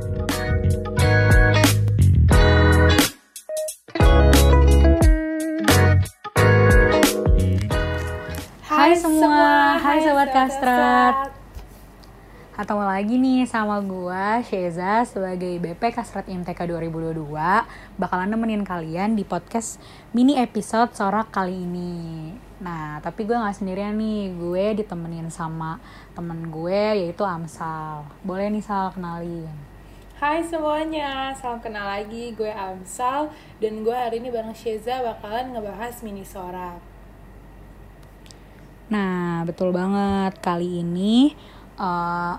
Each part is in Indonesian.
Hai semua, hai sobat Kastrat. Ketemu lagi nih sama gua Sheza sebagai BP Kastrat MTK 2022 bakalan nemenin kalian di podcast mini episode Sorak kali ini. Nah, tapi gue nggak sendirian nih, gue ditemenin sama temen gue yaitu Amsal. Boleh nih Sal kenalin. Hai semuanya, salam kenal lagi. Gue Amsal dan gue hari ini bareng Sheza bakalan ngebahas mini sorak. Nah, betul banget. Kali ini eh,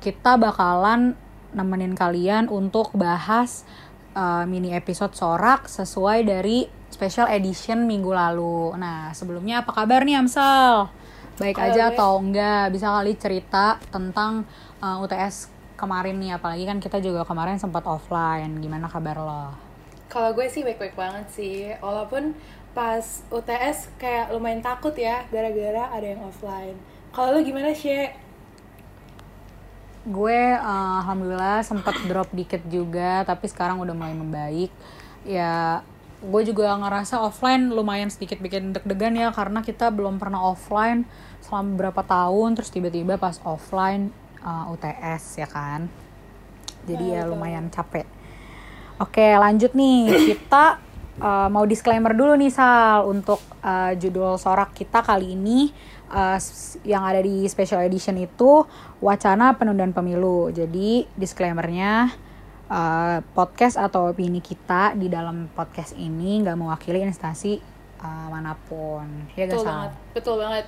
kita bakalan nemenin kalian untuk bahas eh, mini episode Sorak sesuai dari special edition minggu lalu. Nah, sebelumnya apa kabar nih Amsal? Baik Kalau aja gue- atau enggak? Bisa kali cerita tentang eh, UTS kemarin nih, apalagi kan kita juga kemarin sempat offline. Gimana kabar lo? Kalau gue sih baik-baik banget sih, walaupun pas UTS kayak lumayan takut ya gara-gara ada yang offline. Kalau lu gimana sih? Gue eh, alhamdulillah sempat drop dikit juga, tapi sekarang udah mulai membaik. Ya, gue juga ngerasa offline lumayan sedikit bikin deg-degan ya karena kita belum pernah offline selama beberapa tahun, terus tiba-tiba pas offline eh, UTS ya kan. Jadi Nah, ya lumayan capek. Oke, lanjut nih. Kita uh, mau disclaimer dulu nih Sal untuk uh, judul sorak kita kali ini uh, yang ada di special edition itu wacana penundaan pemilu. Jadi disclaimernya uh, podcast atau opini kita di dalam podcast ini nggak mewakili instansi uh, mana pun. Ya gak Betul Sal? banget, betul banget.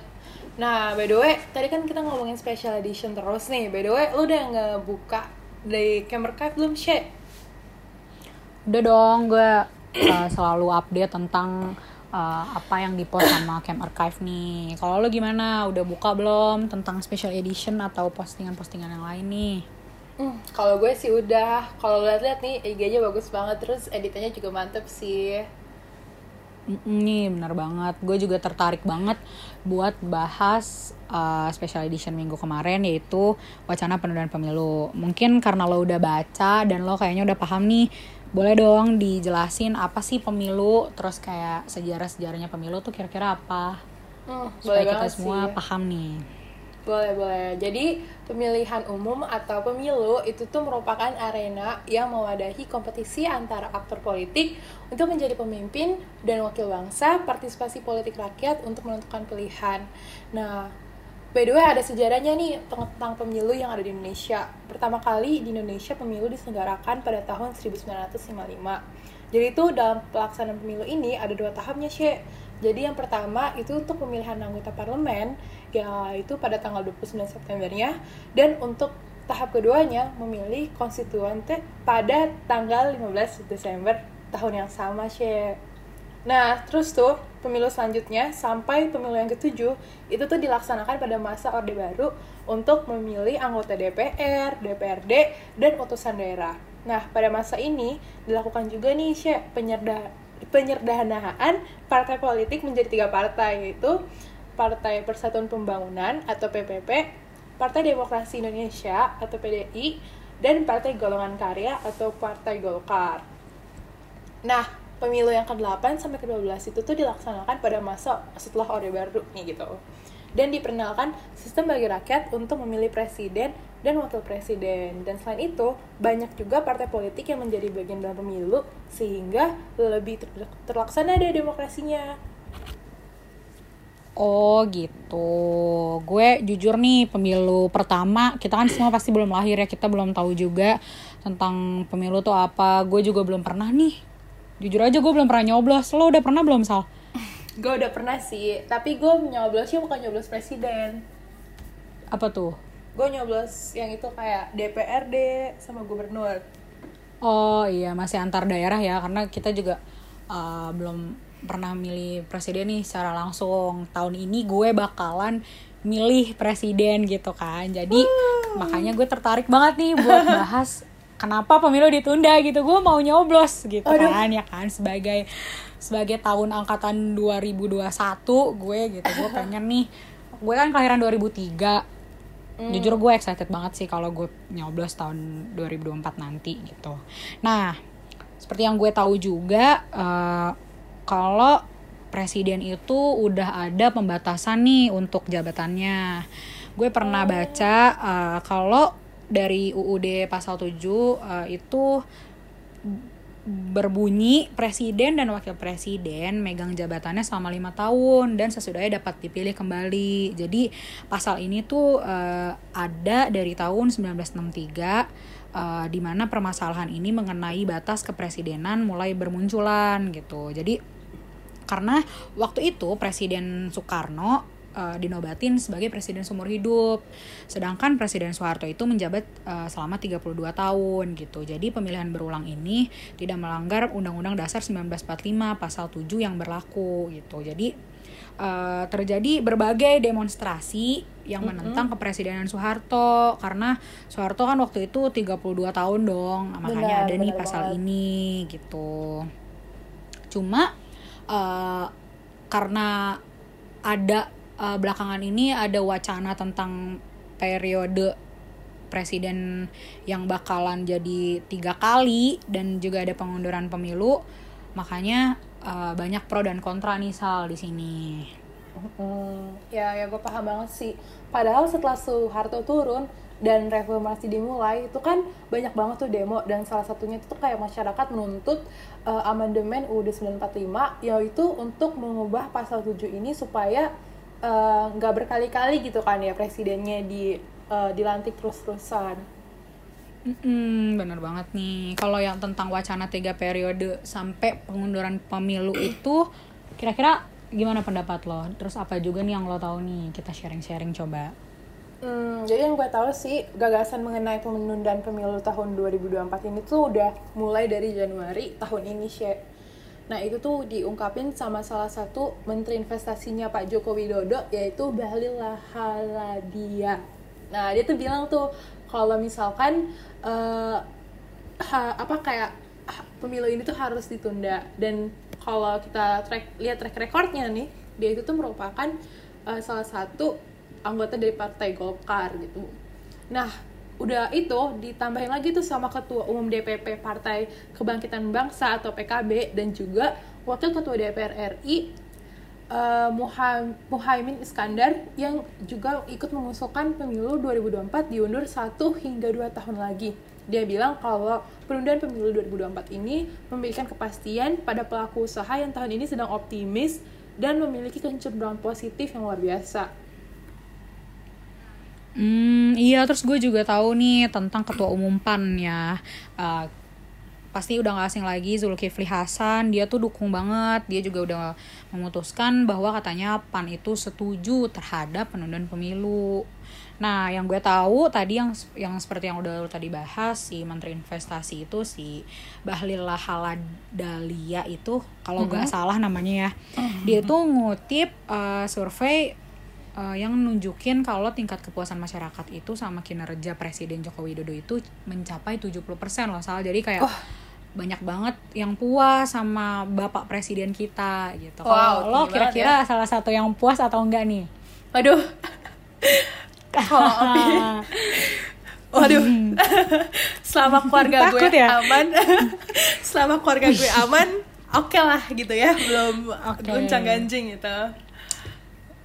Nah, by the way, tadi kan kita ngomongin special edition terus nih. By the way, lu udah ngebuka dari Camera Cave belum, Shay? Udah dong, gue uh, selalu update tentang uh, apa yang dipost sama Camp Archive nih. Kalau lo gimana? Udah buka belum tentang special edition atau postingan-postingan yang lain nih? Hmm, kalau gue sih udah. Kalau lihat-lihat nih, IG-nya bagus banget. Terus editannya juga mantep sih. Mm-mm, nih bener banget. Gue juga tertarik banget buat bahas uh, special edition minggu kemarin yaitu wacana penundaan pemilu. Mungkin karena lo udah baca dan lo kayaknya udah paham nih, boleh dong dijelasin apa sih pemilu, terus kayak sejarah-sejarahnya pemilu tuh kira-kira apa? Hmm, supaya kita semua sih. paham nih. Boleh, boleh. Jadi, pemilihan umum atau pemilu itu tuh merupakan arena yang mewadahi kompetisi antara aktor politik untuk menjadi pemimpin dan wakil bangsa, partisipasi politik rakyat untuk menentukan pilihan. Nah, by the way ada sejarahnya nih tentang pemilu yang ada di Indonesia. Pertama kali di Indonesia pemilu diselenggarakan pada tahun 1955. Jadi itu dalam pelaksanaan pemilu ini ada dua tahapnya, Syek. Jadi yang pertama itu untuk pemilihan anggota parlemen yaitu pada tanggal 29 Septembernya dan untuk tahap keduanya memilih konstituante pada tanggal 15 Desember tahun yang sama, Syek. Nah, terus tuh pemilu selanjutnya sampai pemilu yang ketujuh itu tuh dilaksanakan pada masa Orde Baru untuk memilih anggota DPR, DPRD, dan utusan daerah. Nah, pada masa ini dilakukan juga nih Syek, penyerda penyerdanaan partai politik menjadi tiga partai yaitu Partai Persatuan Pembangunan atau PPP, Partai Demokrasi Indonesia atau PDI, dan Partai Golongan Karya atau Partai Golkar. Nah, pemilu yang ke-8 sampai ke-12 itu tuh dilaksanakan pada masa setelah Orde Baru nih gitu. Dan diperkenalkan sistem bagi rakyat untuk memilih presiden dan wakil presiden. Dan selain itu, banyak juga partai politik yang menjadi bagian dalam pemilu sehingga lebih ter- terlaksana deh demokrasinya. Oh gitu. Gue jujur nih pemilu pertama kita kan semua pasti belum lahir ya kita belum tahu juga tentang pemilu tuh apa. Gue juga belum pernah nih. Jujur aja gue belum pernah nyoblos. Lo udah pernah belum Sal? Gue udah pernah sih, tapi gue nyoblosnya bukan nyoblos presiden. Apa tuh? Gue nyoblos yang itu kayak DPRD sama gubernur. Oh iya masih antar daerah ya karena kita juga uh, belum pernah milih presiden nih secara langsung. Tahun ini gue bakalan milih presiden gitu kan. Jadi makanya gue tertarik banget nih buat bahas kenapa pemilu ditunda gitu. Gue mau nyoblos gitu Aduh. kan ya kan sebagai sebagai tahun angkatan 2021 gue gitu. Gue pengen nih gue kan kelahiran 2003 Jujur gue excited banget sih kalau gue nyoblos tahun 2024 nanti gitu. Nah, seperti yang gue tahu juga eh, kalau presiden itu udah ada pembatasan nih untuk jabatannya. Gue pernah baca eh, kalau dari UUD pasal 7 eh, itu berbunyi presiden dan wakil presiden megang jabatannya selama lima tahun dan sesudahnya dapat dipilih kembali. Jadi pasal ini tuh eh, ada dari tahun 1963 eh, di mana permasalahan ini mengenai batas kepresidenan mulai bermunculan gitu. Jadi karena waktu itu Presiden Soekarno eh, dinobatin sebagai presiden seumur hidup. Sedangkan Presiden Soeharto itu menjabat eh, selama 32 tahun gitu. Jadi pemilihan berulang ini tidak melanggar Undang-Undang Dasar 1945 pasal 7 yang berlaku gitu. Jadi eh, terjadi berbagai demonstrasi yang menentang kepresidenan Soeharto karena Soeharto kan waktu itu 32 tahun dong. Makanya Benar, ada nih pasal banget. ini gitu. Cuma eh, karena ada eh, belakangan ini ada wacana tentang periode presiden yang bakalan jadi tiga kali dan juga ada pengunduran pemilu. Makanya eh, banyak pro dan kontra nih sal di sini. Hmm, ya ya gue paham banget sih. Padahal setelah Soeharto turun dan reformasi dimulai itu kan banyak banget tuh demo. Dan salah satunya itu tuh kayak masyarakat menuntut eh, amandemen UUD 945 yaitu untuk mengubah pasal 7 ini supaya eh, nggak berkali-kali gitu kan ya presidennya di eh, dilantik terus-terusan. Mm-mm, bener banget nih. Kalau yang tentang wacana tiga periode sampai pengunduran pemilu itu kira-kira gimana pendapat lo? Terus apa juga nih yang lo tahu nih? Kita sharing-sharing coba Hmm, jadi yang gue tahu sih gagasan mengenai penundaan pemilu tahun 2024 ini tuh udah mulai dari Januari tahun ini sih. Nah itu tuh diungkapin sama salah satu menteri investasinya Pak Joko Widodo yaitu Bahlil Lahadalia. Nah dia tuh bilang tuh kalau misalkan eh, ha- apa kayak pemilu ini tuh harus ditunda dan kalau kita track lihat track recordnya nih dia itu tuh merupakan eh, salah satu anggota dari partai Golkar gitu. Nah, udah itu ditambahin lagi tuh sama ketua umum DPP Partai Kebangkitan Bangsa atau PKB dan juga wakil ketua DPR RI eh, Muha- Muhaimin Iskandar yang juga ikut mengusulkan pemilu 2024 diundur 1 hingga 2 tahun lagi. Dia bilang kalau penundaan pemilu 2024 ini memberikan kepastian pada pelaku usaha yang tahun ini sedang optimis dan memiliki kecenderungan positif yang luar biasa. Hmm, iya terus gue juga tahu nih tentang ketua umum PAN ya. Eh, pasti udah gak asing lagi Zulkifli Hasan, dia tuh dukung banget. Dia juga udah memutuskan bahwa katanya PAN itu setuju terhadap penundaan pemilu. Nah, yang gue tahu tadi yang yang seperti yang udah lu tadi bahas si Menteri Investasi itu si Bahlil Lahadalia itu kalau gak salah namanya ya. Dia tuh ngutip eh, survei uh, yang nunjukin kalau tingkat kepuasan masyarakat itu sama kinerja Presiden Joko Widodo itu mencapai 70% loh Sal. Jadi kayak banyak banget yang puas sama Bapak Presiden kita gitu. Wow, Kalau lo kira-kira salah satu yang puas atau enggak nih? Aduh. Kalau waduh. Selama keluarga gue Takut ya? aman, selama keluarga gue aman, oke lah gitu ya, belum Oke. goncang ganjing gitu.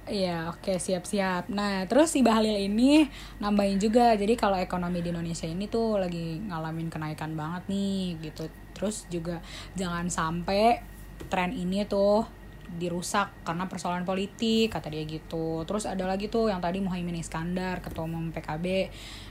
Iya, oke siap-siap. Nah, terus si Bahlil ini nambahin juga. Jadi kalau ekonomi di Indonesia ini tuh lagi ngalamin kenaikan banget nih gitu. Terus juga jangan sampai tren ini tuh dirusak karena persoalan politik kata dia gitu. Terus ada lagi tuh yang tadi Muhaimin Iskandar ketua umum PKB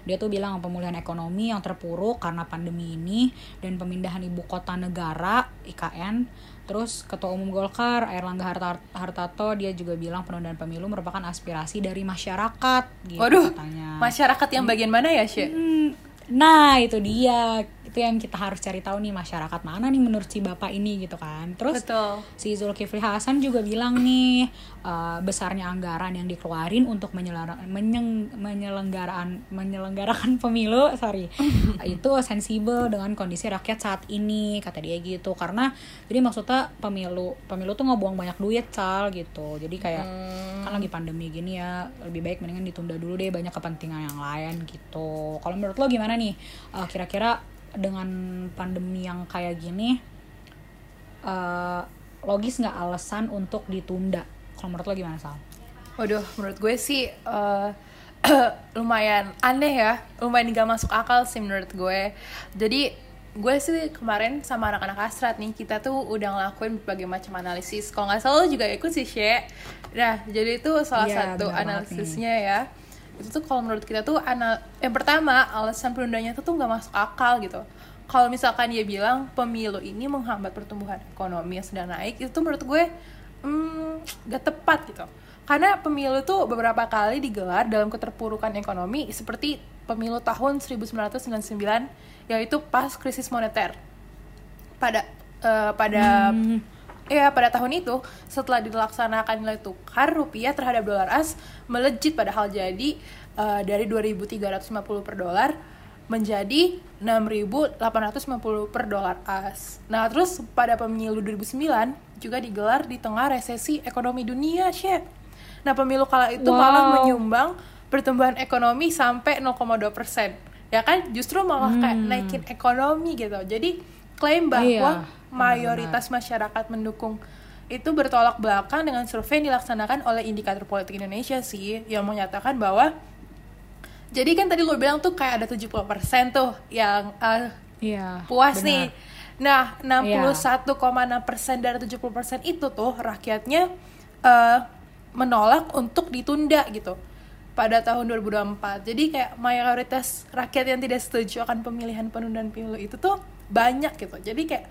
dia tuh bilang pemulihan ekonomi yang terpuruk karena pandemi ini dan pemindahan ibu kota negara IKN Terus Ketua Umum Golkar Hartar- Hartarto dia juga bilang penundaan pemilu merupakan aspirasi dari masyarakat gitu Waduh, katanya. masyarakat yang bagian mana ya, Syek? Hmm, nah, itu dia. Itu yang kita harus cari tahu nih masyarakat mana nih menurut si bapak ini gitu kan. Terus Betul. si Zulkifli Hasan juga bilang nih eh, besarnya anggaran yang dikeluarin untuk menyeng- menyelenggaraan menyelenggarakan pemilu sorry itu sensibel dengan kondisi rakyat saat ini kata dia gitu. Karena jadi maksudnya pemilu pemilu tuh ngebuang banyak duit cal gitu. Jadi kayak kan lagi pandemi gini ya lebih baik mendingan ditunda dulu deh banyak kepentingan yang lain gitu. Kalau menurut lo gimana nih? Eh, kira-kira dengan pandemi yang kayak gini eh, logis nggak alasan untuk ditunda kalau menurut lo gimana Sal? Waduh, menurut gue sih eh, lumayan aneh ya, lumayan gak masuk akal sih menurut gue. Jadi gue sih kemarin sama anak-anak asrat nih kita tuh udah ngelakuin berbagai macam analisis. Kalau nggak salah lo juga ikut sih, She. Nah, jadi itu salah Iya, satu analisisnya ya. Itu tuh kalau menurut kita tuh anal yang pertama alasan penundanya itu tuh nggak masuk akal gitu. Kalau misalkan dia bilang pemilu ini menghambat pertumbuhan ekonomi yang sedang naik, itu tuh menurut gue hmm, gak tepat gitu. Karena pemilu tuh beberapa kali digelar dalam keterpurukan ekonomi seperti pemilu tahun 1999 yaitu pas krisis moneter. Pada eh, pada ya pada tahun itu setelah dilaksanakan nilai tukar rupiah terhadap dolar as melejit padahal jadi eh, dari 2.350 per dolar menjadi 6.850 per dolar as. Nah, terus pada pemilu 2009 juga digelar di tengah resesi ekonomi dunia, Syed. Nah, pemilu kala itu Wow. malah menyumbang pertumbuhan ekonomi sampai 0,2 persen. Ya kan, justru malah kayak naikin ekonomi gitu. Jadi klaim bahwa Iya, mayoritas masyarakat mendukung itu bertolak belakang dengan survei yang dilaksanakan oleh Indikator Politik Indonesia sih yang menyatakan bahwa jadi kan tadi lu bilang tuh kayak ada 70% tuh yang eh, Iya. puas benar. nih. Nah, 61,6% dari 70% itu tuh rakyatnya eh, menolak untuk ditunda gitu pada tahun 2024. Jadi kayak mayoritas rakyat yang tidak setuju akan pemilihan penundaan pemilu itu tuh banyak gitu. Jadi kayak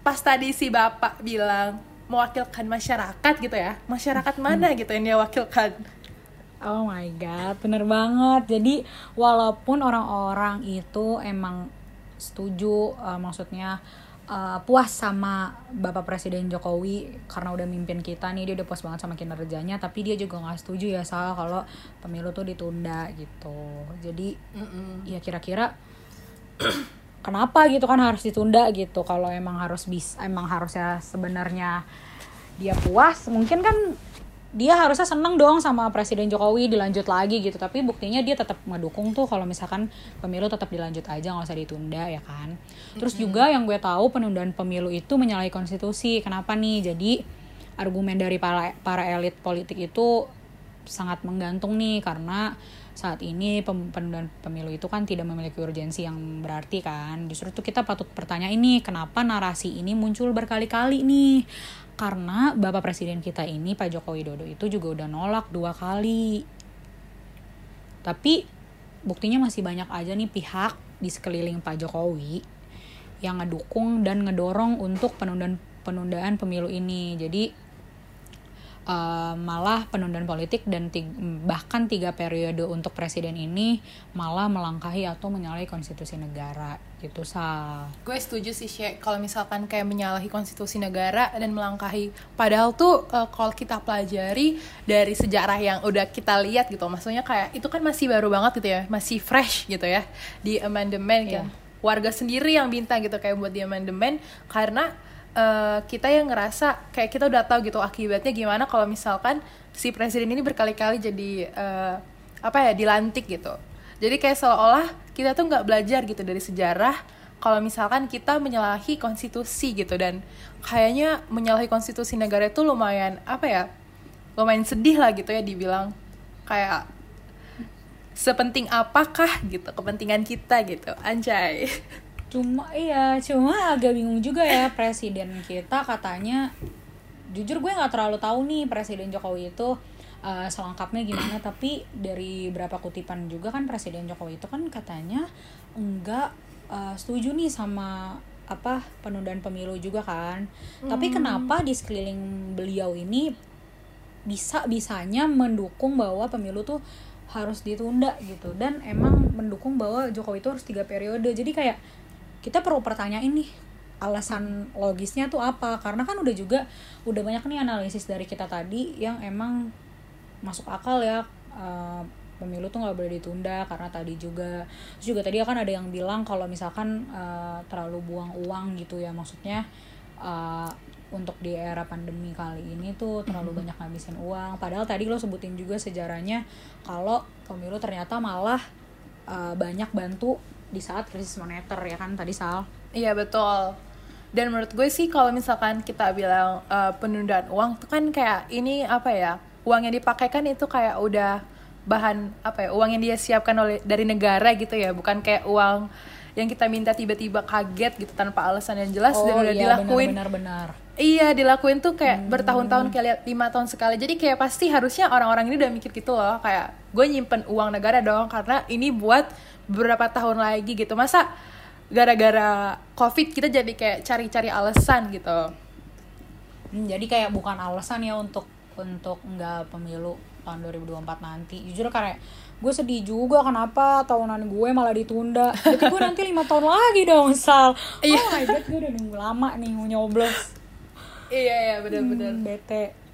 pas tadi si bapak bilang mewakilkan masyarakat gitu ya. Masyarakat mana gitu yang dia wakilkan? Oh my god, bener banget. Jadi walaupun orang-orang itu emang setuju, eh, maksudnya eh, puas sama Bapak Presiden Jokowi karena udah mimpin kita nih, dia udah puas banget sama kinerjanya, tapi dia juga nggak setuju ya soal kalau pemilu tuh ditunda gitu. Jadi ya kira-kira kenapa gitu kan harus ditunda gitu. Kalau emang harus bis emang harusnya sebenarnya dia puas mungkin kan dia harusnya seneng dong sama Presiden Jokowi dilanjut lagi gitu. Tapi buktinya dia tetap ngedukung tuh kalau misalkan pemilu tetap dilanjut aja nggak usah ditunda ya kan? Terus juga yang gue tahu penundaan pemilu itu menyalahi konstitusi. Kenapa nih? Jadi argumen dari para para elit politik itu sangat menggantung nih karena saat ini penundaan pemilu itu kan tidak memiliki urgensi yang berarti kan. Justru itu kita patut bertanya ini kenapa narasi ini muncul berkali-kali nih? Karena bapak presiden kita ini Pak Joko Widodo itu juga udah nolak dua kali. Tapi buktinya masih banyak aja nih pihak di sekeliling Pak Jokowi yang ngedukung dan ngedorong untuk penundaan penundaan pemilu ini. Jadi eh, malah penundaan politik dan tig- bahkan tiga periode untuk presiden ini malah melangkahi atau menyalahi konstitusi negara. Gitu sal. Gue setuju sih Syek kalau misalkan kayak menyalahi konstitusi negara dan melangkahi padahal tuh eh, kalau kita pelajari dari sejarah yang udah kita lihat gitu maksudnya kayak itu kan masih baru banget gitu ya masih fresh gitu ya di amandemen kan. Warga sendiri yang minta gitu kayak buat di amandemen karena eh, kita yang ngerasa kayak kita udah tahu gitu akibatnya gimana kalau misalkan si presiden ini berkali-kali jadi eh, apa ya dilantik gitu. Jadi kayak seolah-olah kita tuh nggak belajar gitu dari sejarah kalau misalkan kita menyalahi konstitusi gitu. Dan kayaknya menyalahi konstitusi negara itu lumayan apa ya lumayan sedih lah gitu ya dibilang. Kayak sepenting apakah gitu kepentingan kita gitu. Anjay cuma iya cuma agak bingung juga ya presiden kita katanya jujur gue nggak terlalu tahu nih presiden jokowi itu uh, selengkapnya gimana tapi dari berapa kutipan juga kan presiden jokowi itu kan katanya enggak uh, setuju nih sama apa penundaan pemilu juga kan. Tapi kenapa di sekeliling beliau ini bisa bisanya mendukung bahwa pemilu tuh harus ditunda gitu? Dan emang mendukung bahwa Jokowi itu harus tiga periode. Jadi kayak kita perlu pertanyain nih alasan logisnya tuh apa karena kan udah juga udah banyak nih analisis dari kita tadi yang emang masuk akal ya uh, pemilu tuh nggak boleh ditunda karena tadi juga terus juga tadi kan ada yang bilang kalau misalkan uh, terlalu buang uang gitu ya maksudnya uh, untuk di era pandemi kali ini tuh terlalu mm-hmm. banyak ngabisin uang padahal tadi lo sebutin juga sejarahnya kalau pemilu ternyata malah uh, banyak bantu di saat krisis moneter ya kan tadi Sal? Iya betul. Dan menurut gue sih kalau misalkan kita bilang uh, penundaan uang itu kan kayak ini apa ya uang yang dipakai kan itu kayak udah bahan apa ya uang yang dia siapkan oleh dari negara gitu ya. Bukan kayak uang yang kita minta tiba-tiba kaget gitu tanpa alasan yang jelas oh, dan udah iya, dilakuin. benar, benar, iya dilakuin tuh kayak hmm. bertahun-tahun kayak lihat lima tahun sekali. Jadi kayak pasti harusnya orang-orang ini udah mikir gitu loh kayak gue nyimpen uang negara dong karena ini buat beberapa tahun lagi gitu. Masa gara-gara covid kita jadi kayak cari-cari alasan gitu? Hmm, jadi kayak bukan alasan ya untuk untuk nggak pemilu tahun 2024 nanti. Jujur karena gue sedih juga kenapa tahunan gue malah ditunda? Jadi gue nanti lima tahun lagi dong sal. Iya. oh my god gue udah nunggu lama nih mau nyoblos. Iya iya bener-bener. Hmm, bete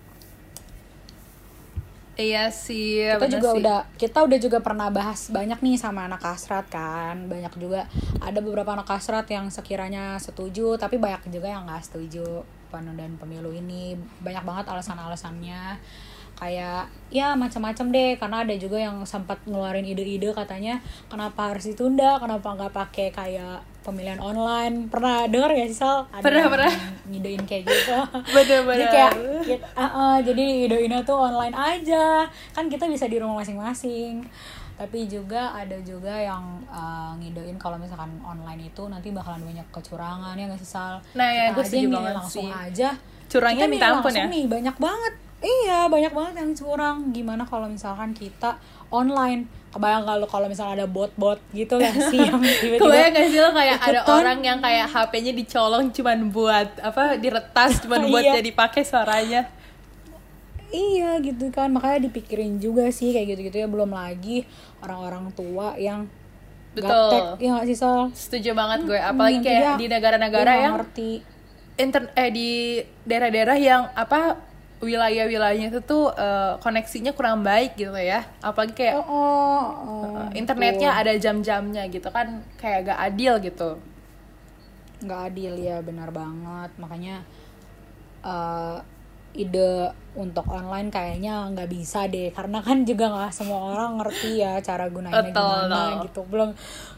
Iya sih. Kita juga sih. udah kita udah juga pernah bahas banyak nih sama anak kasrat kan. Banyak juga ada beberapa anak kasrat yang sekiranya setuju tapi banyak juga yang nggak setuju penundaan pemilu ini. Banyak banget alasan-alasannya kayak ya macam-macam deh karena ada juga yang sempat ngeluarin ide-ide katanya kenapa harus ditunda kenapa nggak pakai kayak pemilihan online. Pernah dengar gak sih Sal? Ada pernah pernah. ngidein kayak gitu. Bener-bener jadi kayak uh, uh, jadi ide-ide tuh online aja. Kan kita bisa di rumah masing-masing. Tapi juga ada juga yang uh, ngidein kalau misalkan online itu nanti bakalan banyak kecurangan ya nggak sih Sal? Nah ya gue setuju banget langsung sih. aja. Curangnya minta ampun ya? nih banyak banget. Iya banyak banget yang curang. Gimana kalau misalkan kita online. Kebayang kalau kalau misalnya ada bot-bot gitu sih yang tiba-tiba? Kebayang gak sih lo kayak ada orang yang kayak HP-nya dicolong cuman buat apa diretas cuman buat iya. jadi pakai suaranya. Iya gitu kan. Makanya dipikirin juga sih kayak gitu-gitu ya. Belum lagi orang-orang tua yang betul. Gaptek, ya gak sih Sol? setuju banget gue. Apalagi kayak di negara-negara yang ngerti. inter eh di daerah-daerah yang apa wilayah-wilayahnya itu tuh uh, koneksinya kurang baik gitu ya. Apalagi kayak oh, oh, oh, uh, internetnya betul. ada jam-jamnya gitu kan kayak gak adil gitu. Nggak adil ya benar banget. Makanya uh, ide untuk online kayaknya nggak bisa deh. Karena kan juga nggak semua orang ngerti ya cara gunanya Betul, gimana gitu. Belum.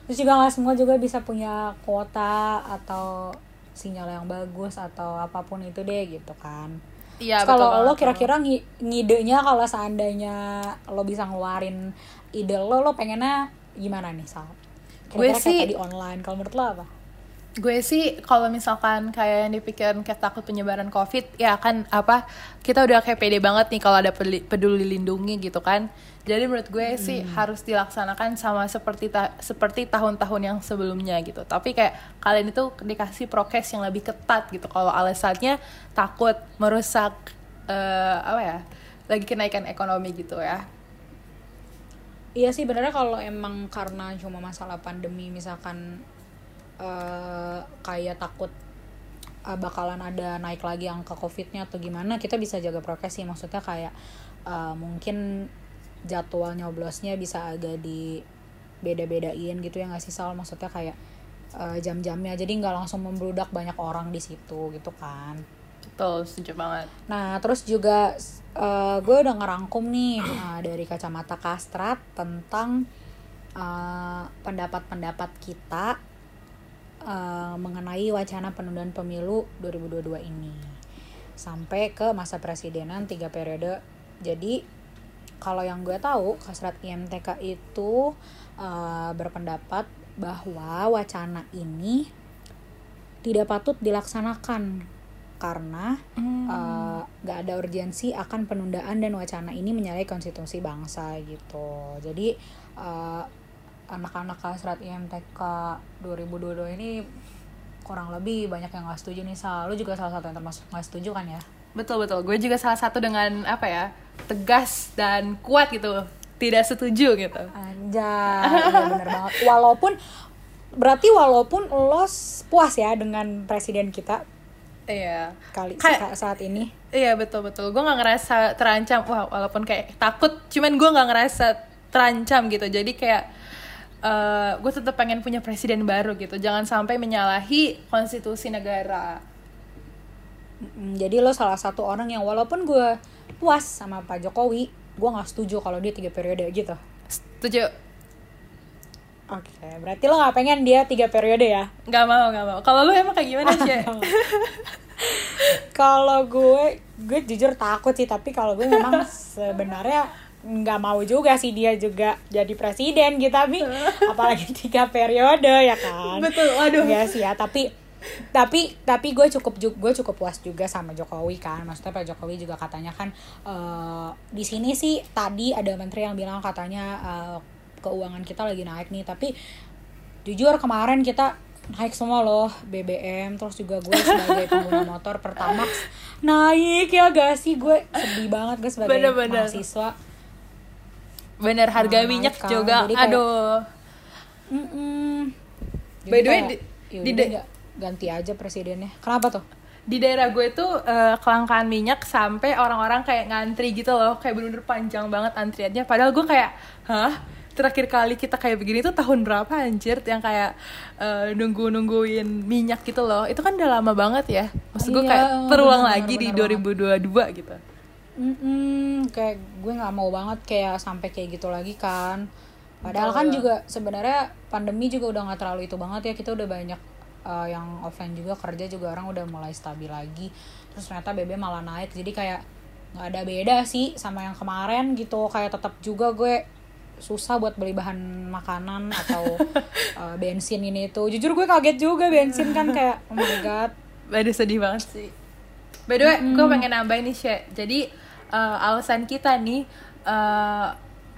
Terus juga nggak semua juga bisa punya kuota atau sinyal yang bagus atau apa pun itu deh gitu kan Iya, kalau lo kira-kira ngidenya kalau seandainya lo bisa ngeluarin ide lo, lo pengennya gimana nih Sal? Kira-kira gue sih online. Kalau menurut lo apa? Gue sih kalau misalkan kayak yang dipikirin kayak takut penyebaran covid ya kan apa kita udah kayak pede banget nih kalau ada peduli lindungi gitu kan. Jadi menurut gue hmm. sih harus dilaksanakan sama seperti ta seperti tahun-tahun yang sebelumnya gitu. Tapi kayak kalian itu dikasih prokes yang lebih ketat gitu. Kalau alasannya takut merusak uh, apa ya lagi kenaikan ekonomi gitu ya. Iya sih benernya kalau emang karena cuma masalah pandemi misalkan uh, kayak takut uh, bakalan ada naik lagi angka covidnya atau gimana kita bisa jaga prokes sih. Maksudnya kayak uh, mungkin jadwal nyoblosnya bisa agak di beda-bedain gitu ya nggak sih Sal? Maksudnya kayak uh, jam-jamnya. Jadi nggak langsung membludak banyak orang di situ gitu kan. Betul setuju banget. Nah terus juga uh, gue udah ngerangkum nih uh, dari kacamata kastrat tentang pendapat-pendapat uh, kita uh, mengenai wacana penundaan pemilu 2022 ini. Sampai ke masa presidenan tiga periode. Jadi kalau yang gue tahu Kasrat IMTK itu uh, berpendapat bahwa wacana ini tidak patut dilaksanakan karena hmm. uh, gak ada urgensi akan penundaan dan wacana ini menyalahi konstitusi bangsa gitu. Jadi uh, anak-anak kasrat IMTK 2022 ini kurang lebih banyak yang gak setuju nih Sal. juga salah satu yang termasuk gak setuju kan ya? Betul betul. Gue juga salah satu dengan apa ya? tegas dan kuat gitu tidak setuju gitu anjay iya bener banget walaupun berarti walaupun lo puas ya dengan presiden kita iya kali Kayak- sa- saat ini Iya betul betul. Gue nggak ngerasa terancam. Wah walaupun kayak takut, cuman gue nggak ngerasa terancam gitu. Jadi kayak gue tetap pengen punya presiden baru gitu. Jangan sampai menyalahi konstitusi negara. Jadi lo salah satu orang yang walaupun gue puas sama Pak Jokowi gue nggak setuju kalau dia tiga periode gitu Setuju? oke berarti lo nggak pengen dia tiga periode ya Nggak mau nggak mau. Kalau lu emang kayak gimana sih? kalau gue gue jujur takut sih tapi kalau gue memang sebenarnya nggak mau juga sih dia juga jadi presiden gitu tapi apalagi tiga periode ya kan Betul, waduh. Iya sih ya tapi tapi tapi gue cukup gue cukup puas juga sama Jokowi kan maksudnya Pak Jokowi juga katanya kan eh, di sini sih tadi ada menteri yang bilang katanya eh, keuangan kita lagi naik nih tapi jujur kemarin kita naik semua loh BBM terus juga gue sebagai pengguna motor Pertamax naik ya gak sih gue sedih banget gue sebagai Bener-bener. mahasiswa Bener harga Nah, minyak kan. juga. Jadi kayak- Aduh. Mm-mm. By the way, di- di ganti aja presidennya kenapa tuh Di daerah gue tuh eh, kelangkaan minyak sampai orang-orang kayak ngantri gitu loh, kayak bener-bener panjang banget antriannya. Padahal gue kayak, hah? Terakhir kali kita kayak begini tuh tahun berapa anjir yang kayak eh, nunggu-nungguin minyak gitu loh. Itu kan udah lama banget ya. Maksud gue Iya, kayak terulang bener-bener, lagi di bener 2022 gitu. Mm-mm, kayak gue nggak mau banget kayak sampai kayak gitu lagi kan. Padahal Betul. kan juga sebenarnya pandemi juga udah nggak terlalu itu banget ya. Kita udah banyak uh, yang offline juga kerja juga orang udah mulai stabil lagi. Terus ternyata BB malah naik. Jadi kayak nggak ada beda sih sama yang kemarin gitu. Kayak tetap juga gue susah buat beli bahan makanan atau uh, bensin ini itu. Jujur gue kaget juga bensin kan kayak oh my god. Aduh sedih banget sih. By the way, gue pengen nambahin nih, Shay. Jadi eh, alasan kita nih, eh,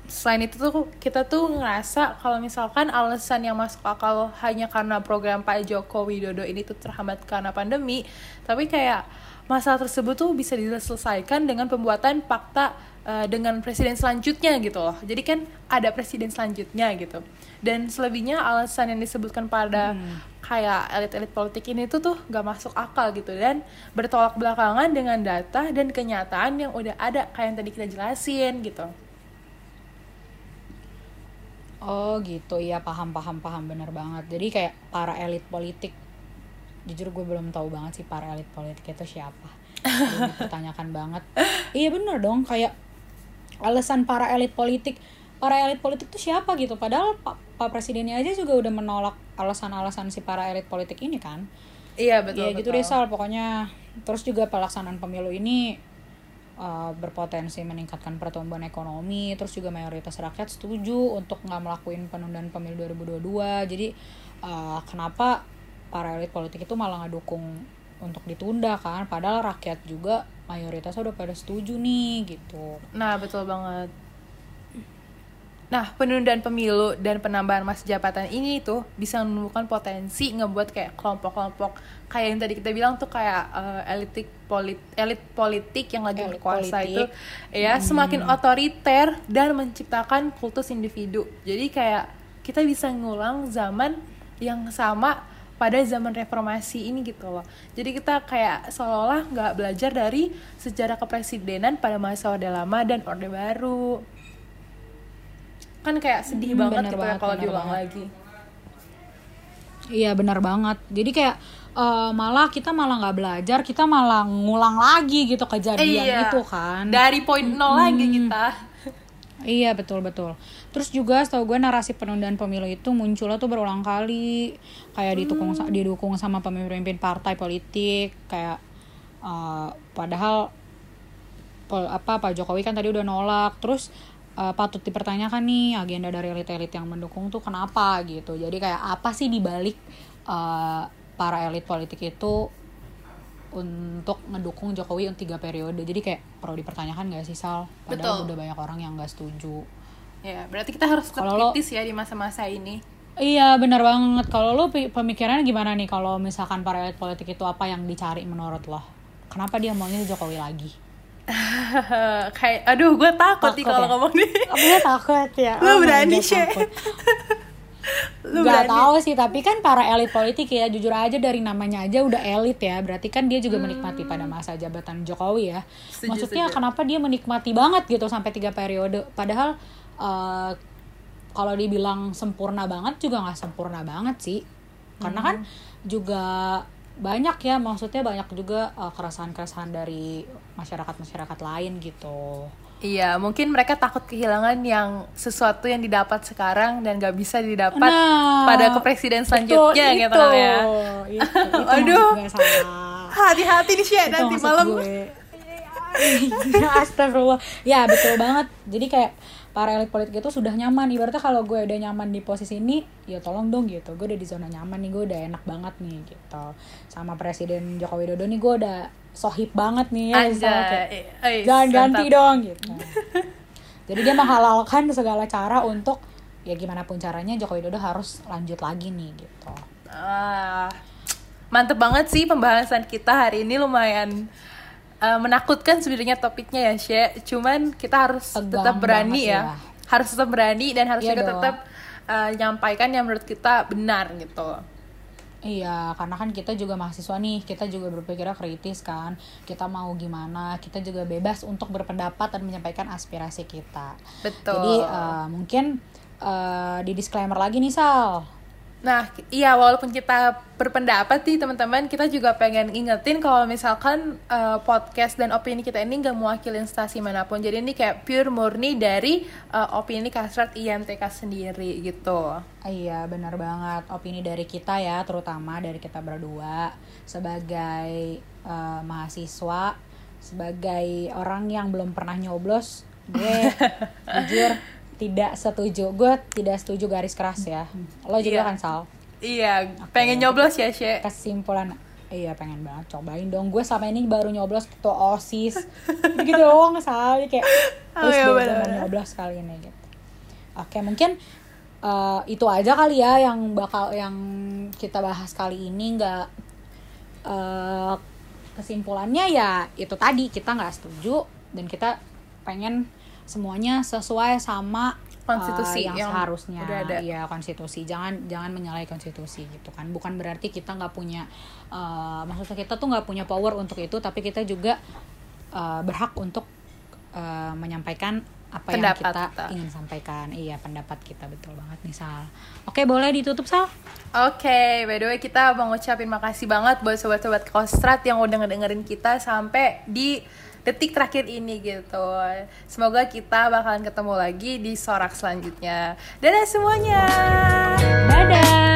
selain itu tuh kita tuh ngerasa kalau misalkan alasan yang masuk akal hanya karena program Pak Joko Widodo ini tuh terhambat karena pandemi, tapi kayak masalah tersebut tuh bisa diselesaikan dengan pembuatan fakta eh, dengan presiden selanjutnya gitu loh. Jadi kan ada presiden selanjutnya gitu. Dan selebihnya alasan yang disebutkan pada kayak elit-elit politik ini tuh tuh gak masuk akal gitu dan bertolak belakangan dengan data dan kenyataan yang udah ada kayak yang tadi kita jelasin gitu. Oh gitu, iya paham paham paham bener banget. Jadi kayak para elit politik, jujur gue belum tahu banget sih para elit politik itu siapa. Dipertanyakan banget. Iya bener dong, kayak alasan para elit politik, para elit politik itu siapa gitu. Padahal Pak, Pak Presidennya aja juga udah menolak alasan-alasan si para elit politik ini kan. Iya betul. Iya gitu betul. deh Sal, pokoknya. Terus juga pelaksanaan pemilu ini uh, berpotensi meningkatkan pertumbuhan ekonomi. Terus juga mayoritas rakyat setuju untuk nggak melakukan penundaan pemilu 2022. Jadi uh, kenapa para elit politik itu malah ngedukung untuk ditunda kan? Padahal rakyat juga mayoritasnya udah pada setuju nih gitu. Nah betul banget. Nah penundaan pemilu dan penambahan masa jabatan ini tuh bisa menemukan potensi ngebuat kayak kelompok-kelompok kayak yang tadi kita bilang tuh kayak eh, elitik polit elit politik yang lagi Elit berkuasa politik. itu ya semakin otoriter dan menciptakan kultus individu. Jadi kayak kita bisa ngulang zaman yang sama pada zaman reformasi ini gitu loh. Jadi kita kayak seolah-olah nggak belajar dari sejarah kepresidenan pada masa Orde Lama dan Orde Baru. Kan kayak sedih Hmm, banget gitu ya kalau diulang banget. lagi. Iya benar banget. Jadi kayak uh, malah kita malah nggak belajar, kita malah ngulang lagi gitu kejadian Iya. itu kan. Dari poin nol lagi kita. Iya betul betul. Terus juga setahu gue narasi penundaan pemilu itu munculnya tuh berulang kali kayak didukung sa- didukung sama pemimpin partai politik kayak uh, padahal pol- apa Pak Jokowi kan tadi udah nolak terus uh, patut dipertanyakan nih agenda dari elit-elit yang mendukung tuh kenapa gitu. Jadi kayak apa sih dibalik uh, para elit politik itu untuk ngedukung Jokowi untuk tiga periode jadi kayak perlu dipertanyakan gak sih Sal padahal Betul. udah banyak orang yang gak setuju Ya, berarti kita harus tetap lo- kritis ya di masa-masa ini. iya benar banget kalau lo pemikirannya gimana nih kalau misalkan para elit politik itu apa yang dicari menurut lo kenapa dia maunya Jokowi lagi kayak aduh gue takut, nih Takut kalau ya? ngomong nih. Aku takut ya Lo Oh berani, takut. Lu Gak berani? tahu sih, tapi kan para elit politik ya jujur aja dari namanya aja udah elit ya. Berarti kan dia juga menikmati pada masa jabatan Jokowi ya. Hmm. Setuju, Maksudnya setuju. kenapa dia menikmati banget gitu sampai tiga periode. Padahal eh, kalau dibilang sempurna banget juga nggak sempurna banget sih. Karena kan Hmm. juga banyak ya, maksudnya banyak juga eh, keresahan-keresahan dari masyarakat-masyarakat lain gitu. Iya, mungkin mereka takut kehilangan yang sesuatu yang didapat sekarang dan gak bisa didapat Nah, pada kepresiden selanjutnya gitu itu. ya. Itu, itu Aduh. Hati-hati nih Syed, Itu nanti malam. gue. Ya, Astagfirullah. Ya betul banget. Jadi kayak para elit politik itu sudah nyaman. Ibaratnya kalau gue udah nyaman di posisi ini, ya tolong dong gitu. Gue udah di zona nyaman nih, gue udah enak banget nih gitu. Sama Presiden Joko Widodo nih gue udah sohib banget nih ya. kayak, Anjay. Eh, jangan ganti dong gitu. Jadi dia menghalalkan segala cara untuk ya gimana pun caranya Joko Widodo harus lanjut lagi nih gitu. Ah, mantep banget sih pembahasan kita hari ini lumayan eh, menakutkan sebenarnya topiknya ya Syed. Cuman kita harus Tegang tetap berani ya. ya. Harus tetap berani dan harus Iya juga dong. tetap eh, nyampaikan yang menurut kita benar gitu. Iya, karena kan kita juga mahasiswa nih, kita juga berpikirnya kritis kan. Kita mau gimana, kita juga bebas untuk berpendapat dan menyampaikan aspirasi kita. Betul. Jadi eh, mungkin eh, di disclaimer lagi nih Sal. Nah, iya walaupun kita berpendapat nih teman-teman, kita juga pengen ingetin kalau misalkan eh, podcast dan opini kita ini nggak mewakili instansi mana pun. Jadi ini kayak pure murni dari eh, opini kasrat IMTK sendiri gitu. Iya, benar banget. Opini dari kita ya, terutama dari kita berdua sebagai eh, mahasiswa, sebagai orang yang belum pernah nyoblos, gue jujur tidak setuju. Gue tidak setuju garis keras ya. Lo juga Iya. kan Sal? Iya, pengen nyoblos ya, She. kesimpulan iya pengen banget cobain dong gue selama ini baru nyoblos ketua osis gitu doang sekali kayak Oh, terus iya, gue nyoblos kali ini gitu oke mungkin eh, itu aja kali ya yang bakal yang kita bahas kali ini nggak eh, kesimpulannya ya itu tadi kita nggak setuju dan kita pengen semuanya sesuai sama Konstitusi yang, yang seharusnya. udah ada. Iya konstitusi. Jangan jangan menyalahi konstitusi gitu kan. Bukan berarti kita nggak punya eh, maksudnya kita tuh nggak punya power untuk itu tapi kita juga eh, berhak untuk eh, menyampaikan apa yang Pendapat kita, kita. ingin sampaikan. Iya pendapat kita. Betul banget nih Sal. Oke boleh ditutup Sal? Oke, by the way kita mau ngucapin makasih banget buat sobat-sobat Kostrat yang udah ngedengerin kita sampai di detik terakhir ini gitu. Semoga kita bakalan ketemu lagi di sorak selanjutnya. Dadah semuanya. Dadah.